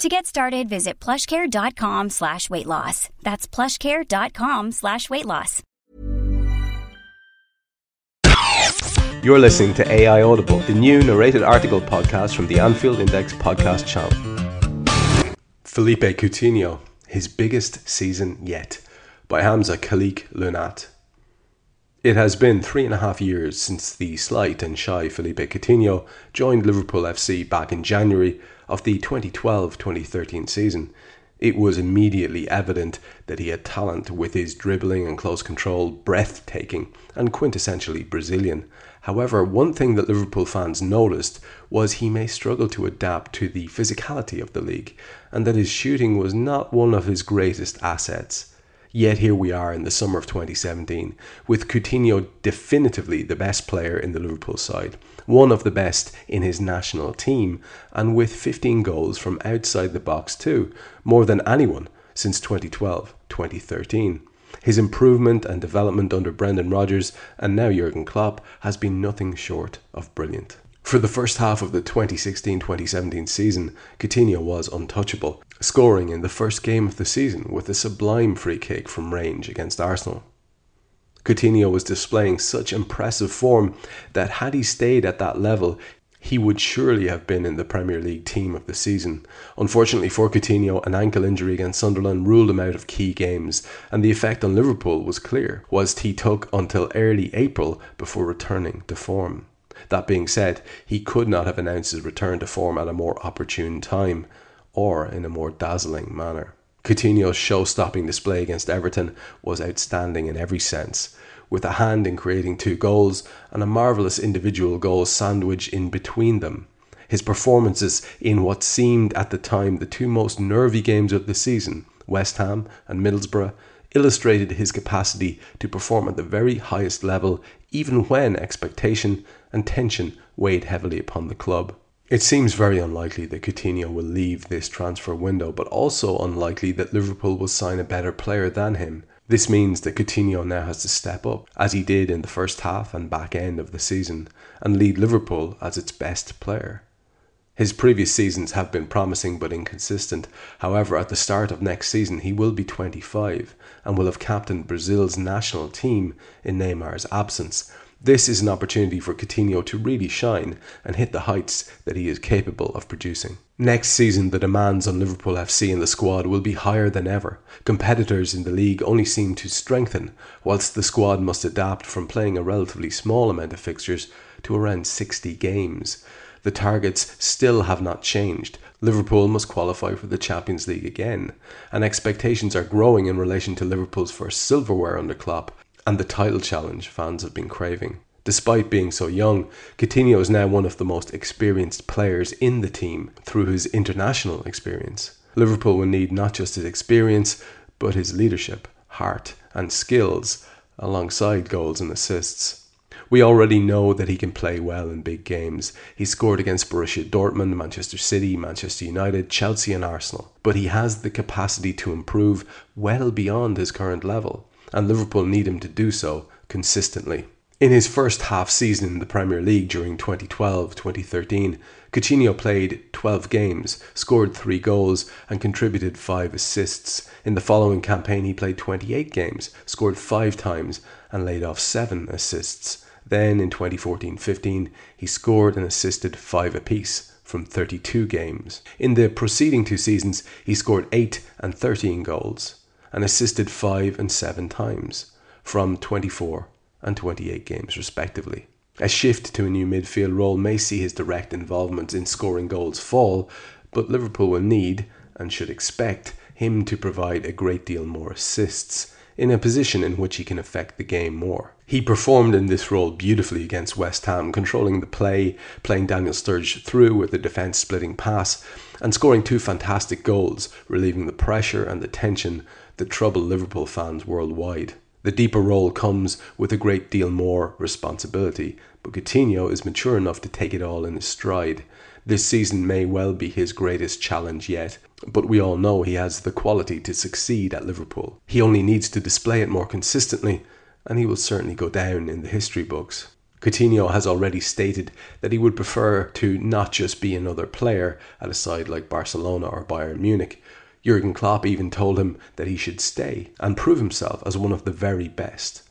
To get started, visit plushcare.com slash weight loss. That's plushcare.com slash weight loss. You're listening to AI Audible, the new narrated article podcast from the Anfield Index podcast channel. Philippe Coutinho, his biggest season yet, by Hamza Khalik Lunat. It has been three and a half years since the slight and shy Philippe Coutinho joined Liverpool FC back in January of the 2012 2013 season, it was immediately evident that he had talent with his dribbling and close control breathtaking and quintessentially Brazilian. However, one thing that Liverpool fans noticed was he may struggle to adapt to the physicality of the league, and that his shooting was not one of his greatest assets. Yet here we are in the summer of 2017, with Coutinho definitively the best player in the Liverpool side, one of the best in his national team, and with 15 goals from outside the box too, more than anyone since 2012 2013. His improvement and development under Brendan Rodgers and now Jurgen Klopp has been nothing short of brilliant. For the first half of the 2016 2017 season, Coutinho was untouchable, scoring in the first game of the season with a sublime free kick from range against Arsenal. Coutinho was displaying such impressive form that had he stayed at that level, he would surely have been in the Premier League team of the season. Unfortunately for Coutinho, an ankle injury against Sunderland ruled him out of key games, and the effect on Liverpool was clear, whilst he took until early April before returning to form. That being said, he could not have announced his return to form at a more opportune time or in a more dazzling manner. Coutinho's show stopping display against Everton was outstanding in every sense, with a hand in creating two goals and a marvellous individual goal sandwiched in between them. His performances in what seemed at the time the two most nervy games of the season, West Ham and Middlesbrough, illustrated his capacity to perform at the very highest level, even when expectation and tension weighed heavily upon the club. It seems very unlikely that Coutinho will leave this transfer window, but also unlikely that Liverpool will sign a better player than him. This means that Coutinho now has to step up, as he did in the first half and back end of the season, and lead Liverpool as its best player. His previous seasons have been promising but inconsistent. However, at the start of next season, he will be 25 and will have captained Brazil's national team in Neymar's absence. This is an opportunity for Coutinho to really shine and hit the heights that he is capable of producing. Next season, the demands on Liverpool FC and the squad will be higher than ever. Competitors in the league only seem to strengthen, whilst the squad must adapt from playing a relatively small amount of fixtures to around 60 games. The targets still have not changed. Liverpool must qualify for the Champions League again, and expectations are growing in relation to Liverpool's first silverware under Klopp and the title challenge fans have been craving. Despite being so young, Coutinho is now one of the most experienced players in the team through his international experience. Liverpool will need not just his experience, but his leadership, heart, and skills alongside goals and assists. We already know that he can play well in big games. He scored against Borussia Dortmund, Manchester City, Manchester United, Chelsea, and Arsenal. But he has the capacity to improve well beyond his current level, and Liverpool need him to do so consistently. In his first half season in the Premier League during 2012 2013, Coutinho played 12 games, scored 3 goals, and contributed 5 assists. In the following campaign, he played 28 games, scored 5 times, and laid off 7 assists. Then in 2014 15, he scored and assisted 5 apiece from 32 games. In the preceding two seasons, he scored 8 and 13 goals and assisted 5 and 7 times. from 24 and 28 games, respectively. A shift to a new midfield role may see his direct involvement in scoring goals fall, but Liverpool will need, and should expect, him to provide a great deal more assists in a position in which he can affect the game more. He performed in this role beautifully against West Ham, controlling the play, playing Daniel Sturridge through with a defence splitting pass, and scoring two fantastic goals, relieving the pressure and the tension that trouble Liverpool fans worldwide. The deeper role comes with a great deal more responsibility, but Coutinho is mature enough to take it all in his stride. This season may well be his greatest challenge yet, but we all know he has the quality to succeed at Liverpool. He only needs to display it more consistently, and he will certainly go down in the history books. Coutinho has already stated that he would prefer to not just be another player at a side like Barcelona or Bayern Munich. Jurgen Klopp even told him that he should stay and prove himself as one of the very best.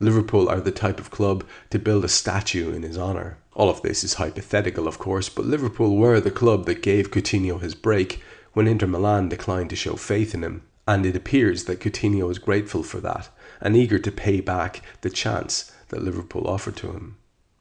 Liverpool are the type of club to build a statue in his honour. All of this is hypothetical, of course, but Liverpool were the club that gave Coutinho his break when Inter Milan declined to show faith in him, and it appears that Coutinho is grateful for that and eager to pay back the chance that Liverpool offered to him.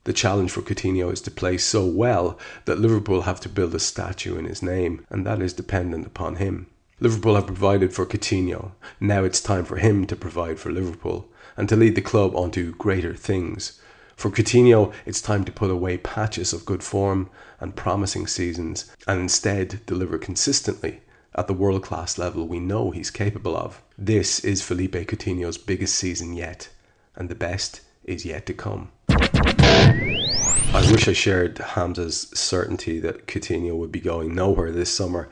The challenge for Coutinho is to play so well that Liverpool have to build a statue in his name, and that is dependent upon him. Liverpool have provided for Coutinho. Now it's time for him to provide for Liverpool and to lead the club onto greater things. For Coutinho, it's time to put away patches of good form and promising seasons and instead deliver consistently at the world class level we know he's capable of. This is Philippe Coutinho's biggest season yet, and the best is yet to come. I wish I shared Hamza's certainty that Coutinho would be going nowhere this summer.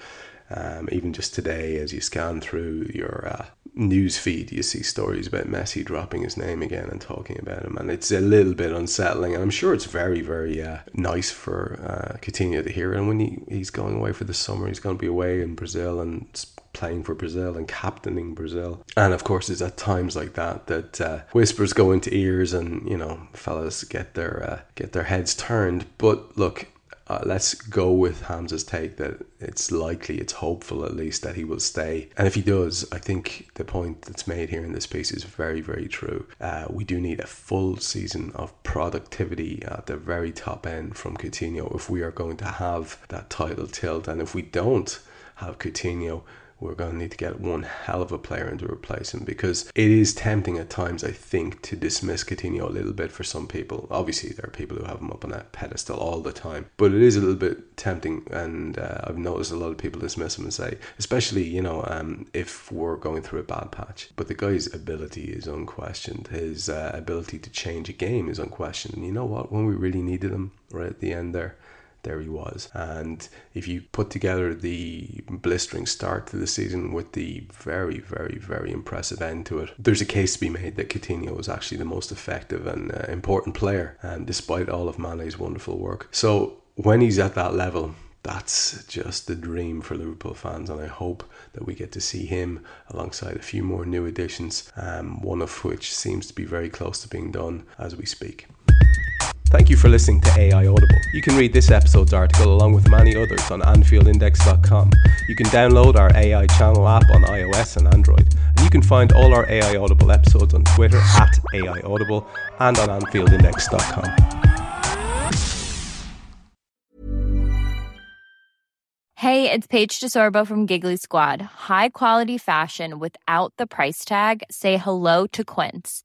Um, even just today, as you scan through your uh, news feed, you see stories about Messi dropping his name again and talking about him, and it's a little bit unsettling. And I'm sure it's very, very uh, nice for uh, Coutinho to hear. And when he, he's going away for the summer, he's going to be away in Brazil and playing for Brazil and captaining Brazil. And of course, it's at times like that that uh, whispers go into ears, and you know, fellas get their uh, get their heads turned. But look, uh, let's go with Hamza's take that it's likely, it's hopeful at least that he will stay. And if he does, I think the point that's made here in this piece is very, very true. Uh, we do need a full season of productivity at the very top end from Coutinho if we are going to have that title tilt. And if we don't have Coutinho, we're going to need to get one hell of a player in to replace him because it is tempting at times, I think, to dismiss Coutinho a little bit for some people. Obviously, there are people who have him up on that pedestal all the time, but it is a little bit tempting, and uh, I've noticed a lot of people dismiss him and say, especially, you know, um, if we're going through a bad patch. But the guy's ability is unquestioned, his uh, ability to change a game is unquestioned. And you know what? When we really needed him right at the end there, there he was. And if you put together the blistering start to the season with the very, very, very impressive end to it, there's a case to be made that Coutinho was actually the most effective and uh, important player, and um, despite all of Mane's wonderful work. So when he's at that level, that's just the dream for Liverpool fans, and I hope that we get to see him alongside a few more new additions, um, one of which seems to be very close to being done as we speak. Thank you for listening to AI Audible. You can read this episode's article along with many others on AnfieldIndex.com. You can download our AI channel app on iOS and Android. And you can find all our AI Audible episodes on Twitter at AI Audible and on AnfieldIndex.com. Hey, it's Paige DeSorbo from Giggly Squad. High quality fashion without the price tag? Say hello to Quince.